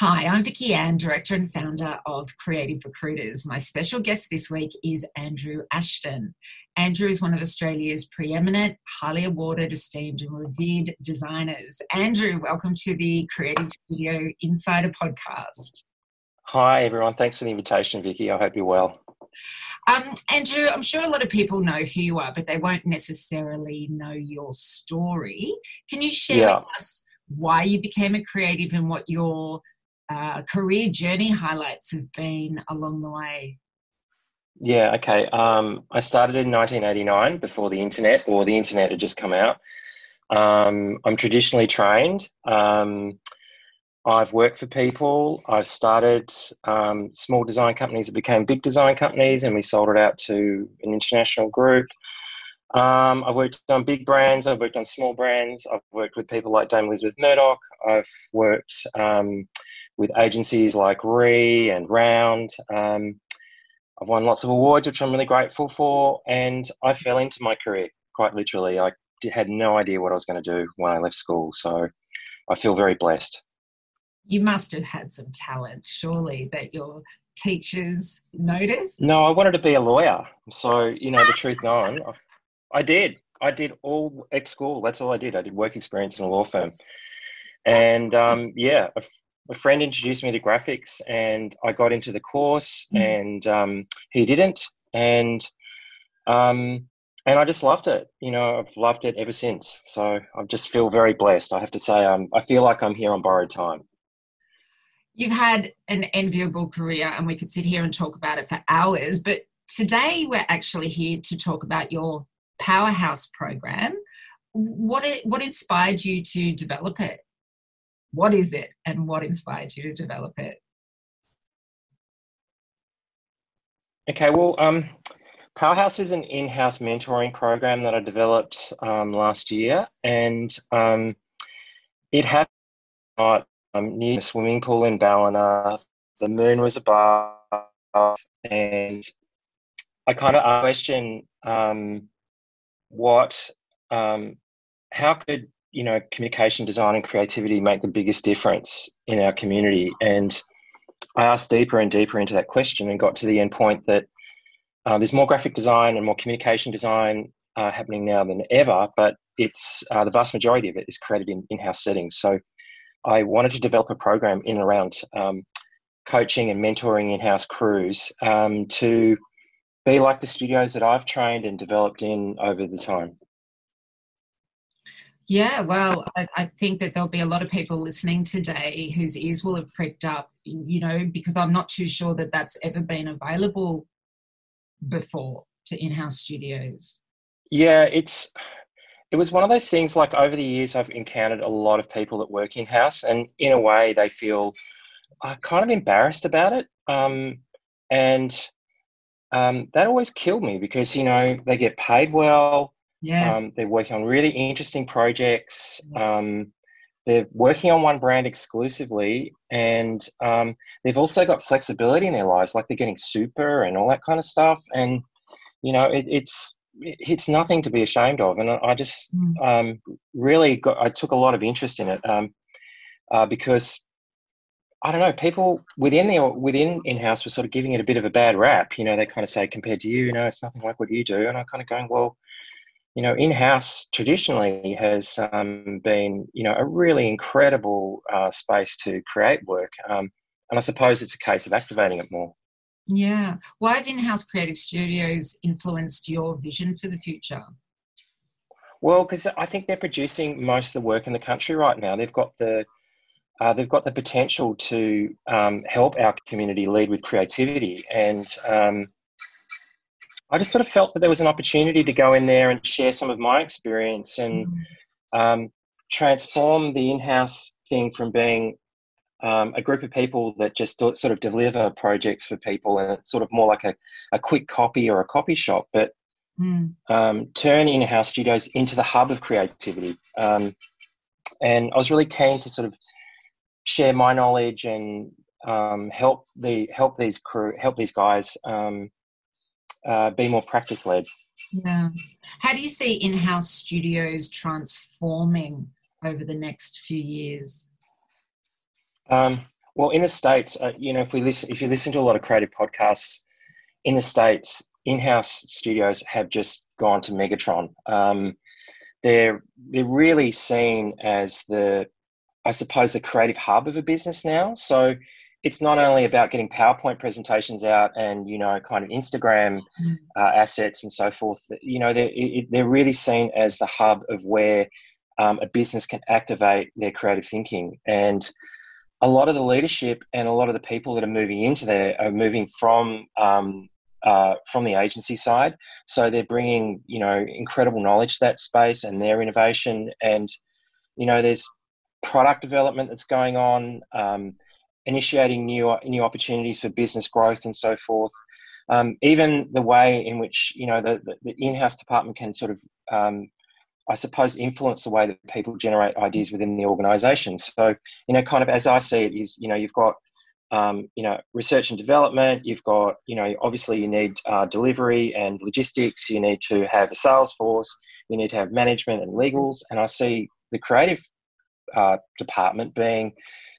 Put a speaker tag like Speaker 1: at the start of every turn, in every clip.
Speaker 1: Hi, I'm Vicky Ann, Director and Founder of Creative Recruiters. My special guest this week is Andrew Ashton. Andrew is one of Australia's preeminent, highly awarded, esteemed, and revered designers. Andrew, welcome to the Creative Studio Insider podcast.
Speaker 2: Hi, everyone. Thanks for the invitation, Vicky. I hope you're well.
Speaker 1: Um, Andrew, I'm sure a lot of people know who you are, but they won't necessarily know your story. Can you share yeah. with us why you became a creative and what your uh, career journey highlights have been along the way?
Speaker 2: Yeah, okay. Um, I started in 1989 before the internet, or the internet had just come out. Um, I'm traditionally trained. Um, I've worked for people. I've started um, small design companies that became big design companies, and we sold it out to an international group. Um, I've worked on big brands. I've worked on small brands. I've worked with people like Dame Elizabeth Murdoch. I've worked um, with agencies like Re and Round. Um, I've won lots of awards, which I'm really grateful for. And I fell into my career quite literally. I had no idea what I was going to do when I left school. So I feel very blessed.
Speaker 1: You must have had some talent, surely, that your teachers noticed.
Speaker 2: No, I wanted to be a lawyer. So, you know, the truth known, I did. I did all at school. That's all I did. I did work experience in a law firm. And um, yeah, a, friend introduced me to graphics and I got into the course mm. and um, he didn't. And um, and I just loved it. You know, I've loved it ever since. So I just feel very blessed. I have to say, um, I feel like I'm here on borrowed time.
Speaker 1: You've had an enviable career, and we could sit here and talk about it for hours. But today, we're actually here to talk about your powerhouse program. What it, what inspired you to develop it? What is it and what inspired you to develop it?
Speaker 2: Okay, well, um, Powerhouse is an in house mentoring program that I developed um, last year, and um, it had um, near a swimming pool in Ballina. The moon was above, and I kind of asked, question um, what, um, how could you know, communication design and creativity make the biggest difference in our community? And I asked deeper and deeper into that question and got to the end point that uh, there's more graphic design and more communication design uh, happening now than ever, but it's uh, the vast majority of it is created in in-house settings. So I wanted to develop a program in and around um, coaching and mentoring in-house crews um, to be like the studios that I've trained and developed in over the time.
Speaker 1: Yeah, well, I, I, think that there'll be a lot of people listening today whose ears will have pricked up, you know, because I'm not too sure that that's ever been available before to in house studios.
Speaker 2: Yeah, it's. It was one of those things like over the years, I've encountered a lot of people that work in house, and in a way, they feel uh, kind of embarrassed about it. Um, and um, that always killed me because, you know, they get paid well
Speaker 1: Yes.
Speaker 2: Um, they're working on really interesting projects. Um, they're working on one brand exclusively, and um, they've also got flexibility in their lives, like they're getting super and all that kind of stuff. And you know, it, it's it's nothing to be ashamed of. And I, just mm. um, really got, I took a lot of interest in it um, uh, because I don't know, people within the within in house were sort of giving it a bit of a bad rap. You know, they kind of say compared to you, you know, it's nothing like what you do, and I'm kind of going, well you know, in-house traditionally has um, been, you know, a really incredible uh, space to create work. Um, and I suppose it's a case of activating it more.
Speaker 1: Yeah. Why have in-house creative studios influenced your vision for the future?
Speaker 2: Well, because I think they're producing most of the work in the country right now. They've got the uh, they've got the potential to um, help our community lead with creativity, and um, I just sort of felt that there was an opportunity to go in there and share some of my experience and mm. um, transform the in-house thing from being um, a group of people that just sort of deliver projects for people and it's sort of more like a, a quick copy or a copy shop, but mm. um, turn in-house studios into the hub of creativity. Um, and I was really keen to sort of share my knowledge and um, help the help these crew help these guys um, uh, be more practice led.
Speaker 1: Yeah. How do you see in house studios transforming over the next few years?
Speaker 2: Um, well, in the states, uh, you know, if we listen, if you listen to a lot of creative podcasts in the states, in-house studios have just gone to Megatron. Um, they're they're really seen as the, I suppose, the creative hub of a business now. So it's not only about getting PowerPoint presentations out and you know kind of Instagram mm. uh, assets and so forth. You know, they're they're really seen as the hub of where um, a business can activate their creative thinking and a lot of the leadership and a lot of the people that are moving into there are moving from um, uh, from the agency side. So they're bringing you know incredible knowledge to that space and their innovation. And you know there's product development that's going on, um, initiating new new opportunities for business growth and so forth. Um, even the way in which you know the, the, the in-house department can sort of um, I suppose, influence the way that people generate ideas within the organisation. So, you know, kind of as I see it, is you know, you've got um, you know research and development. You've got you know, obviously, you need uh, delivery and logistics. You need to have a sales force. You need to have management and legals. And I see the creative uh, department being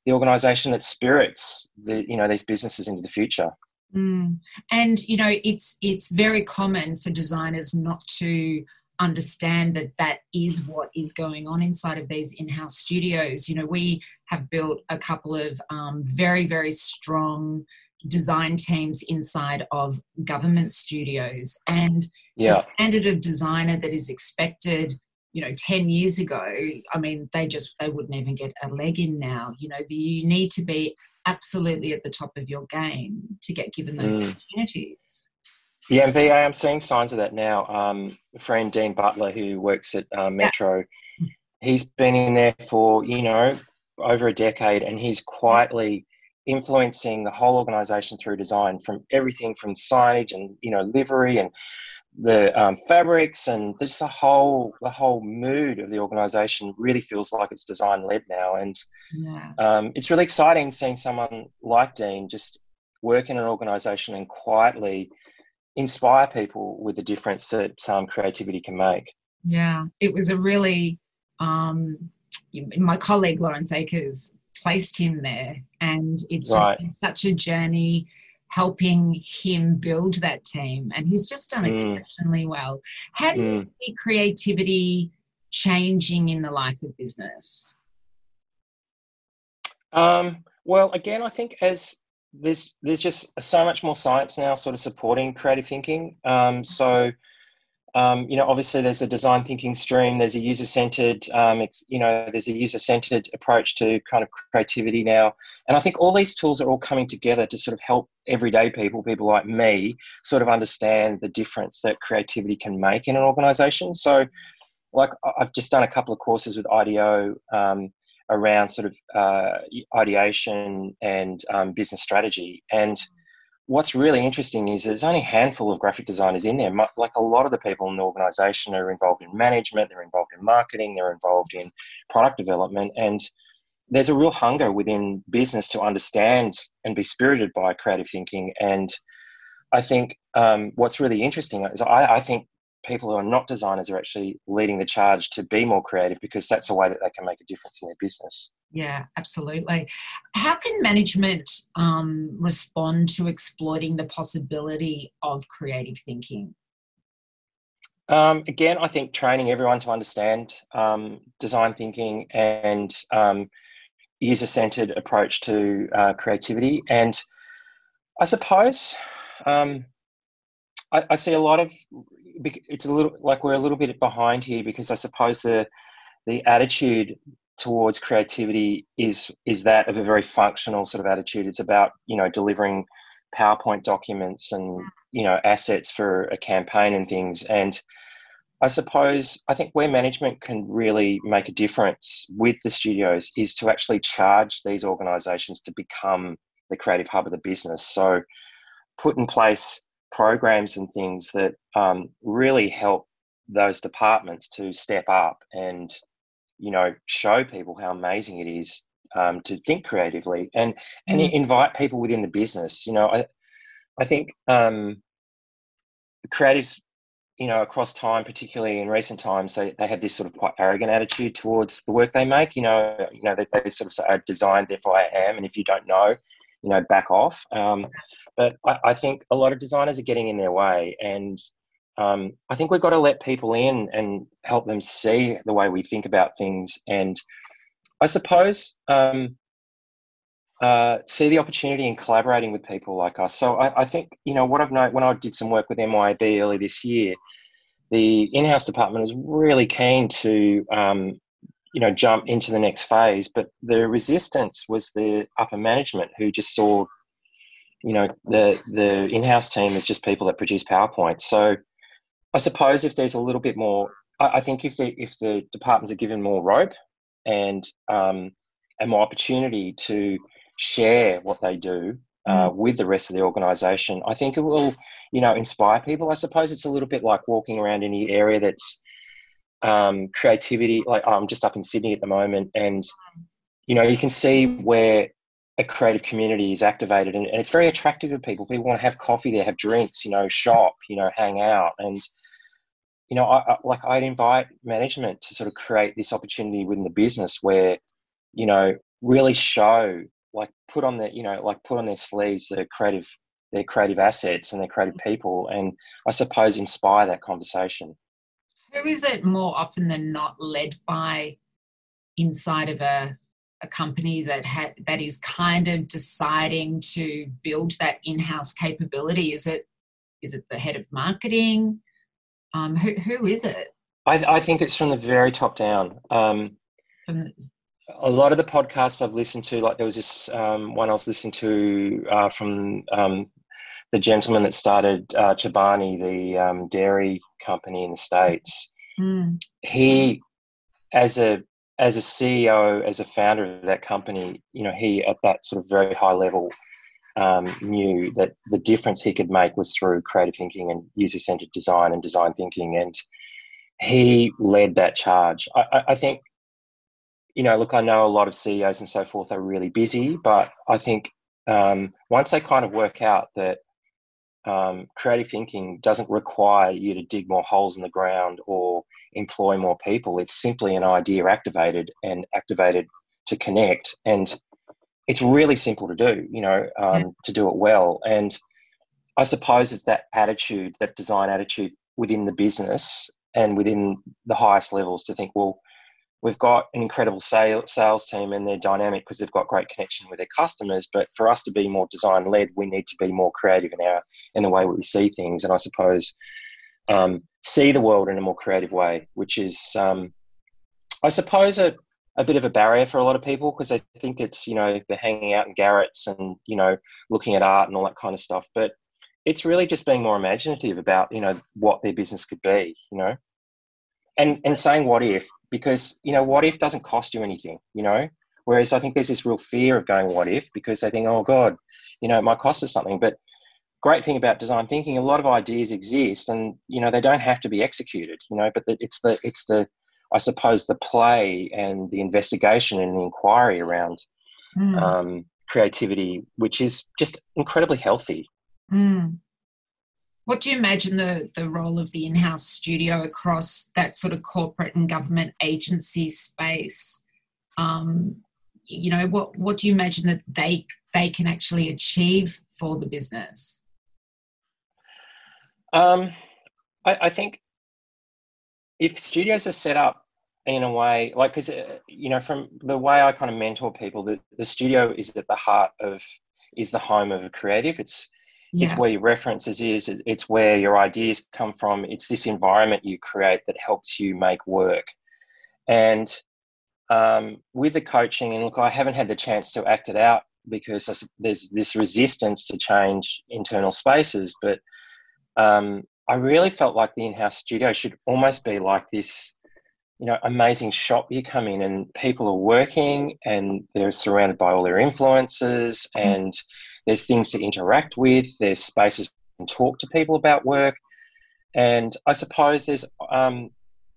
Speaker 2: the organisation that spirits the you know these businesses into the future.
Speaker 1: Mm. And you know, it's it's very common for designers not to understand that that is what is going on inside of these in-house studios you know we have built a couple of um, very very strong design teams inside of government studios and yeah. the standard of designer that is expected you know 10 years ago i mean they just they wouldn't even get a leg in now you know you need to be absolutely at the top of your game to get given those mm. opportunities
Speaker 2: yeah, and VA, I'm seeing signs of that now. Um, friend Dean Butler, who works at uh, Metro, yeah. he's been in there for you know over a decade, and he's quietly influencing the whole organisation through design, from everything from signage and you know livery and the um, fabrics and just the whole the whole mood of the organisation really feels like it's design led now, and yeah. um, it's really exciting seeing someone like Dean just work in an organisation and quietly inspire people with the difference that um, creativity can make.
Speaker 1: Yeah, it was a really, um, my colleague Lawrence Akers placed him there, and it's just right. been such a journey helping him build that team, and he's just done mm. exceptionally well. How do you mm. see creativity changing in the life of business?
Speaker 2: Um, well, again, I think as there's there's just so much more science now sort of supporting creative thinking. Um, so um, you know, obviously there's a design thinking stream. There's a user centered, um, you know, there's a user centered approach to kind of creativity now. And I think all these tools are all coming together to sort of help everyday people, people like me, sort of understand the difference that creativity can make in an organization. So, like, I've just done a couple of courses with IDEO. Um, around sort of uh, ideation and um, business strategy. And what's really interesting is there's only a handful of graphic designers in there. Like a lot of the people in the organization are involved in management, they're involved in marketing, they're involved in product development. And there's a real hunger within business to understand and be spirited by creative thinking. And I think um, what's really interesting is I, I think people who are not designers are actually leading the charge to be more creative because that's a way that they can make a difference in their business.
Speaker 1: Yeah, absolutely. How can management um, respond to exploiting the possibility of creative thinking?
Speaker 2: Um, again, I think training everyone to understand um, design thinking and um, user centered approach to uh, creativity. And I suppose um, I, I, see a lot of it's a little like we're a little bit behind here because I suppose the the attitude towards creativity is is that of a very functional sort of attitude. It's about you know delivering PowerPoint documents and you know assets for a campaign and things. And I suppose I think where management can really make a difference with the studios is to actually charge these organisations to become the creative hub of the business. So put in place programs and things that um, really help those departments to step up and you know show people how amazing it is um, to think creatively and and mm. invite people within the business you know i i think um, creatives you know, across time, particularly in recent times, they, they have this sort of quite arrogant attitude towards the work they make. You know, you know, they, they sort of say, "I designed, therefore I am," and if you don't know, you know, back off. Um, but I, I, think a lot of designers are getting in their way, and um, I think we've got to let people in and help them see the way we think about things. And I suppose um, uh, see the opportunity in collaborating with people like us. So I, I, think you know what I've known when I did some work with MYOB early this year. The in-house department is really keen to um, you know jump into the next phase, but the resistance was the upper management who just saw you know the the in-house team as just people that produce PowerPoints. So I suppose if there's a little bit more, I, I think if the if the departments are given more rope and um, and more opportunity to share what they do uh, mm. with the rest of the organization, I think it will, you know, inspire people. I suppose it's a little bit like walking around any area that's um, creativity. Like I'm just up in Sydney at the moment, and you know, you can see where a creative community is activated, and, and it's very attractive to people. People want to have coffee there, have drinks, you know, shop, you know, hang out, and you know, I, I, like I'd invite management to sort of create this opportunity within the business where, you know, really show like put on their you know like put on their sleeves their creative their creative assets and their creative people and i suppose inspire that conversation
Speaker 1: who is it more often than not led by inside of a, a company that ha- that is kind of deciding to build that in-house capability? Is it is it the head of marketing? Um, who, who is it?
Speaker 2: I, I think it's from the very top down. Um, from a lot of the podcasts I've listened to, like there was this um, one I was listening to uh, from um, the gentleman that started uh, Chobani, the um, dairy company in the states. Mm. He, as a as a CEO, as a founder of that company, you know, he at that sort of very high level um, knew that the difference he could make was through creative thinking and user centered design and design thinking, and he led that charge. I, I think you know, look, I know a lot of CEOs and so forth are really busy, but I think um, once they kind of work out that um, creative thinking doesn't require you to dig more holes in the ground or employ more people, it's simply an idea activated and activated to connect. And it's really simple to do, you know, um, yeah. to do it well. And I suppose it's that attitude, that design attitude within the business and within the highest levels to think, well, we've got an incredible sales sales team and they're dynamic because they've got great connection with their customers. But for us to be more design led, we need to be more creative in our in the way we see things, and I suppose um, see the world in a more creative way, which is, um, I suppose, a, a bit of a barrier for a lot of people because they think it's you know they're hanging out in garrets and you know looking at art and all that kind of stuff, but it's really just being more imaginative about you know what their business could be, you know and and saying what if because you know what if doesn't cost you anything you know whereas i think there's this real fear of going what if because they think oh god you know it might cost us something but great thing about design thinking a lot of ideas exist and you know they don't have to be executed you know but it's the it's the i suppose the play and the investigation and the inquiry around mm. um, creativity which is just incredibly healthy
Speaker 1: mm. What do you imagine the, the role of the in house studio across that sort of corporate and government agency space? Um, you know, what, what do you imagine that they, they can actually achieve for the business?
Speaker 2: Um, I, I think if studios are set up in a way like because uh, you know from the way i kind of mentor people the, the studio is at the heart of is the home of a creative it's yeah. it's where your references is it's where your ideas come from it's this environment you create that helps you make work and um, with the coaching and look i haven't had the chance to act it out because there's this resistance to change internal spaces but um, i really felt like the in-house studio should almost be like this you know amazing shop you come in and people are working and they're surrounded by all their influences mm. and there's things to interact with there's spaces to talk to people about work and i suppose there's um,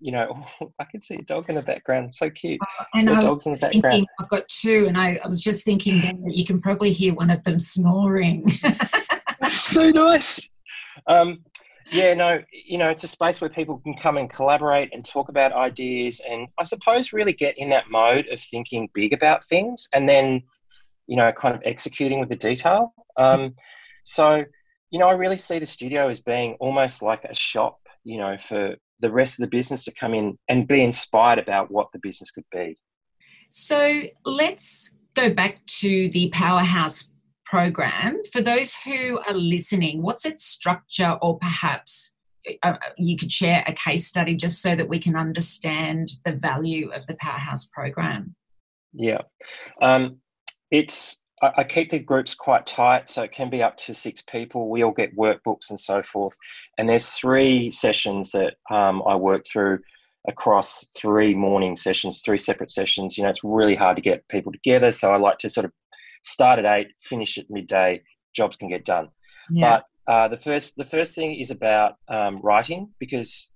Speaker 2: you know, I can see a dog in the background. So cute.
Speaker 1: Uh, and the dogs in the background. I've got two, and I, I was just thinking that you can probably hear one of them snoring.
Speaker 2: That's so nice. Um, yeah, no, you know, it's a space where people can come and collaborate and talk about ideas, and I suppose really get in that mode of thinking big about things, and then, you know, kind of executing with the detail. Um, so, you know, I really see the studio as being almost like a shop, you know, for the rest of the business to come in and be inspired about what the business could be.
Speaker 1: So let's go back to the powerhouse program. For those who are listening, what's its structure, or perhaps uh, uh, you could share a case study just so that we can understand the value of the powerhouse program?
Speaker 2: Yeah. Um, it's I, keep the groups quite tight, so it can be up to six people. We all get workbooks and so forth. And there's three sessions that um, I work through across three morning sessions, three separate sessions. You know, it's really hard to get people together, so I like to sort of start at eight, finish at midday, jobs can get done. Yeah. But uh, the first the first thing is about um, writing because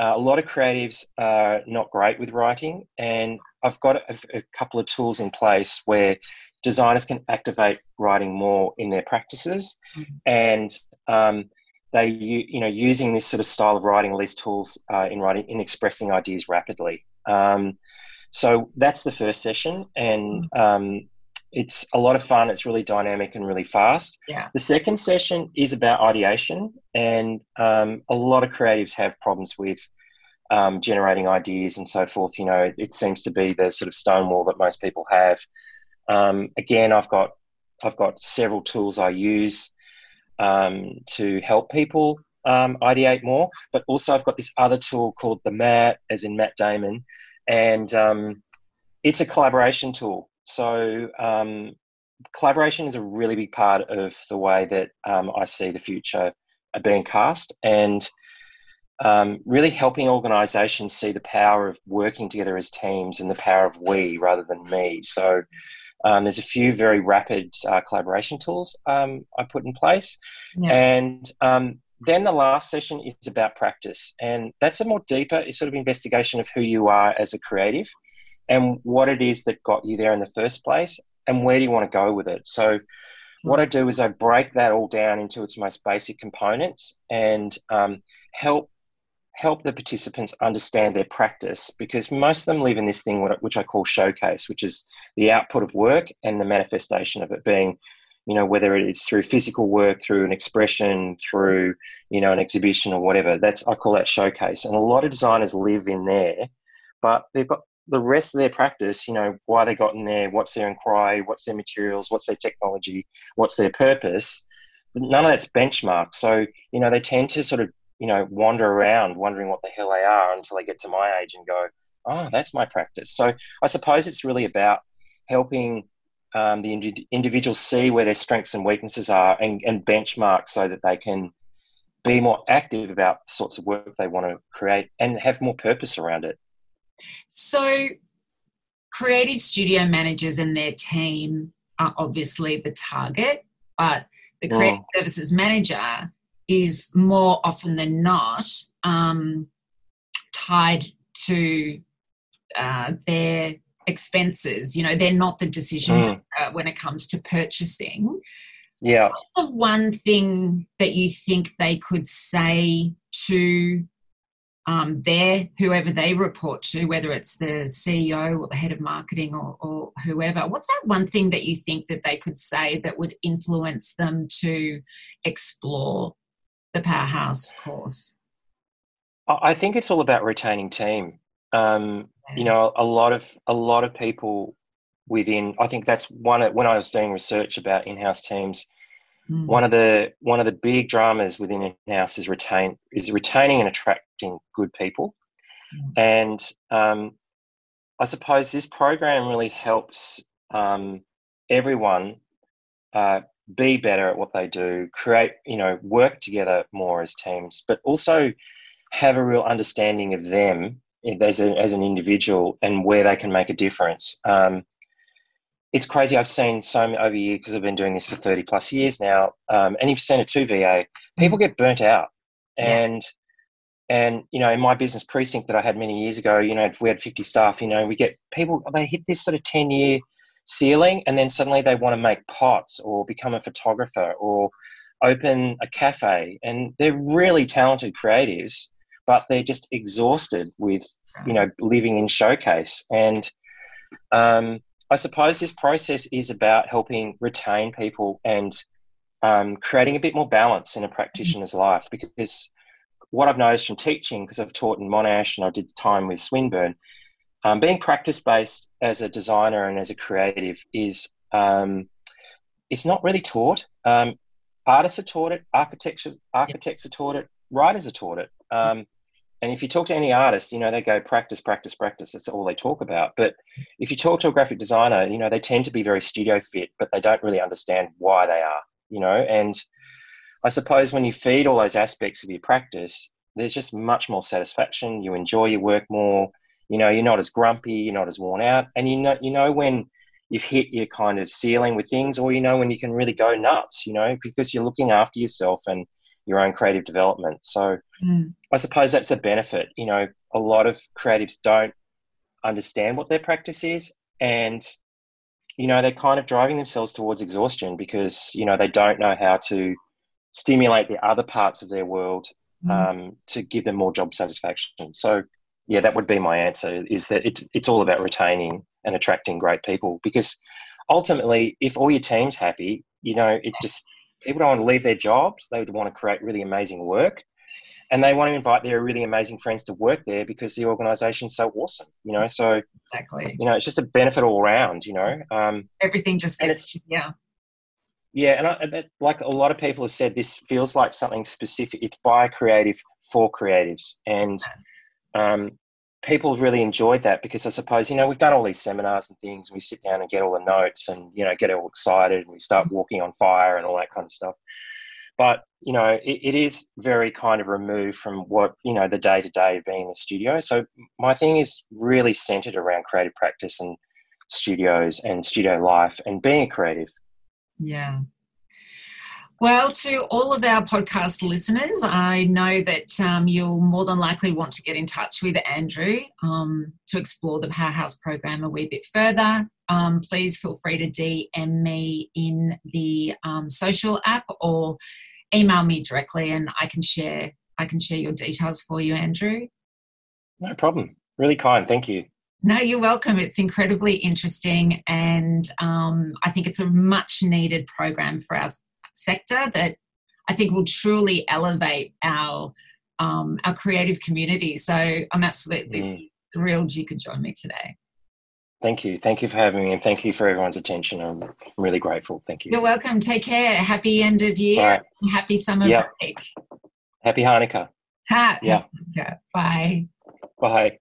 Speaker 2: uh, a lot of creatives are not great with writing, and I've got a, a, couple of tools in place where designers can activate writing more in their practices, mm-hmm. and um, they you, you know using this sort of style of writing, these tools uh, in writing in expressing ideas rapidly. Um, so that's the first session, and mm-hmm. um, it's a lot of fun. It's really dynamic and really fast.
Speaker 1: Yeah.
Speaker 2: The second session is about ideation, and um, a lot of creatives have problems with um, generating ideas and so forth. You know, it seems to be the sort of stonewall that most people have. Um, again, I've got I've got several tools I use um, to help people um, ideate more, but also I've got this other tool called the MAT, as in Matt Damon, and um, it's a collaboration tool. So um, collaboration is a really big part of the way that I see the future being cast, and um, really helping organisations see the power of working together as teams and the power of we rather than me. So. Um, there's a few very rapid uh, collaboration tools um, I put in place, yeah. and um, then the last session is about practice, and that's a more deeper sort of investigation of who you are as a creative and what it is that got you there in the first place and where do you want to go with it. So, what I do is I break that all down into its most basic components and um, help help the participants understand their practice because most of them live in this thing which I call showcase, which is the output of work and the manifestation of it being, you know, whether it is through physical work, through an expression, through you know an exhibition or whatever. That's I call that showcase, and a lot of designers live in there, but they've got the rest of their practice, you know, why they got in there, what's their inquiry, what's their materials, what's their technology, what's their purpose, none of that's benchmarked. So, you know, they tend to sort of, you know, wander around wondering what the hell they are until they get to my age and go, oh, that's my practice. So I suppose it's really about helping um, the ind- individuals see where their strengths and weaknesses are and, and benchmark so that they can be more active about the sorts of work they want to create and have more purpose around it.
Speaker 1: So, creative studio managers and their team are obviously the target, but the creative services manager is more often than not um, tied to uh, their expenses. You know, they're not the decision mm. uh, when it comes to purchasing.
Speaker 2: Yeah.
Speaker 1: What's the one thing that you think they could say to um, their whoever they report to, whether it's the CEO or the head of marketing or, or whoever. What's that one thing that you think that they could say that would influence them to explore the Powerhouse course?
Speaker 2: I think it's all about retaining team. Um, you know, a lot of a lot of people within. I think that's one. When I was doing research about in-house teams, Mm. One of the one of the big dramas within in-house is retain is retaining and attracting good people, mm. and um, I suppose this program really helps um, everyone uh, be better at what they do, create you know work together more as teams, but also have a real understanding of them as, a, as an individual and where they can make a difference. Um, it's crazy. I've seen so many over years because I've been doing this for 30 plus years now. Um, and you've seen it too, VA. People get burnt out. And, yeah. and, you know, in my business precinct that I had many years ago, you know, if we had 50 staff, you know, we get people, they hit this sort of 10 year ceiling and then suddenly they want to make pots or become a photographer or, open a cafe. And they're really talented creatives but they're just exhausted with you know living in showcase. And um, i suppose this process is about helping retain people and um, creating a bit more balance in a practitioner's life. Because what i've noticed from teaching because i've taught in monash and i did time with swinburne um, being practice based as a designer and as a creative is um, it's not really taught um, artists are taught it, architects architects are taught it, writers are taught it. Um, and if you talk to any artist, you know they go practice, practice, practice. That's all they talk about. But if you talk to a graphic designer, you know they tend to be very studio fit, but they don't really understand why they are. You know, and I suppose when you feed all those aspects of your practice, there's just much more satisfaction. You enjoy your work more. You know, you're not as grumpy, you're not as worn out, and you know, you know when you've hit your kind of ceiling with things, or you know when you can really go nuts, you know, because you're looking after yourself and your own creative development. So mm. I suppose that's a benefit. You know, a lot of creatives don't understand what their practice is, and you know they're kind of driving themselves towards exhaustion because you know they don't know how to stimulate the other parts of their world mm. um, to give them more job satisfaction. So yeah, that would be my answer. Is that it's it's all about retaining and attracting great people because ultimately, if all your team's happy, you know, it just people don't want to leave their jobs. They want to create really amazing work, and they want to invite their really amazing friends to work there because the organisation's so awesome. You know, so
Speaker 1: exactly.
Speaker 2: You know, it's just a benefit all around. You know, um,
Speaker 1: everything just gets yeah.
Speaker 2: Yeah, and I, like a lot of people have said, this feels like something specific. It's by creative for creatives, and um, people really enjoyed that because I suppose, you know, we've done all these seminars and things, and we sit down and get all the notes and, you know, get all excited and we start mm-hmm. walking on fire and all that kind of stuff. But, you know, it, it is very kind of removed from what, you know, the day to day of being in the studio. So my thing is really centered around creative practice and studios and studio life and being a creative.
Speaker 1: Yeah. Well, to all of our podcast listeners, I know that um, you'll more than likely want to get in touch with Andrew um, to explore the Powerhouse program a wee bit further. Um, please feel free to DM me in the um, social app or email me directly, and I can share I can share your details for you, Andrew.
Speaker 2: No problem. Really kind. Thank you.
Speaker 1: No, you're welcome. It's incredibly interesting, and um, I think it's a much needed program for our sector that I think will truly elevate our um, our creative community. So I'm absolutely mm. thrilled you could join me today.
Speaker 2: Thank you. Thank you for having me and thank you for everyone's attention. I'm really grateful. Thank you.
Speaker 1: You're welcome. Take care. Happy end of year. Right. Happy summer yep. break.
Speaker 2: Happy Hanukkah.
Speaker 1: Ha. Yeah. Bye.
Speaker 2: Bye.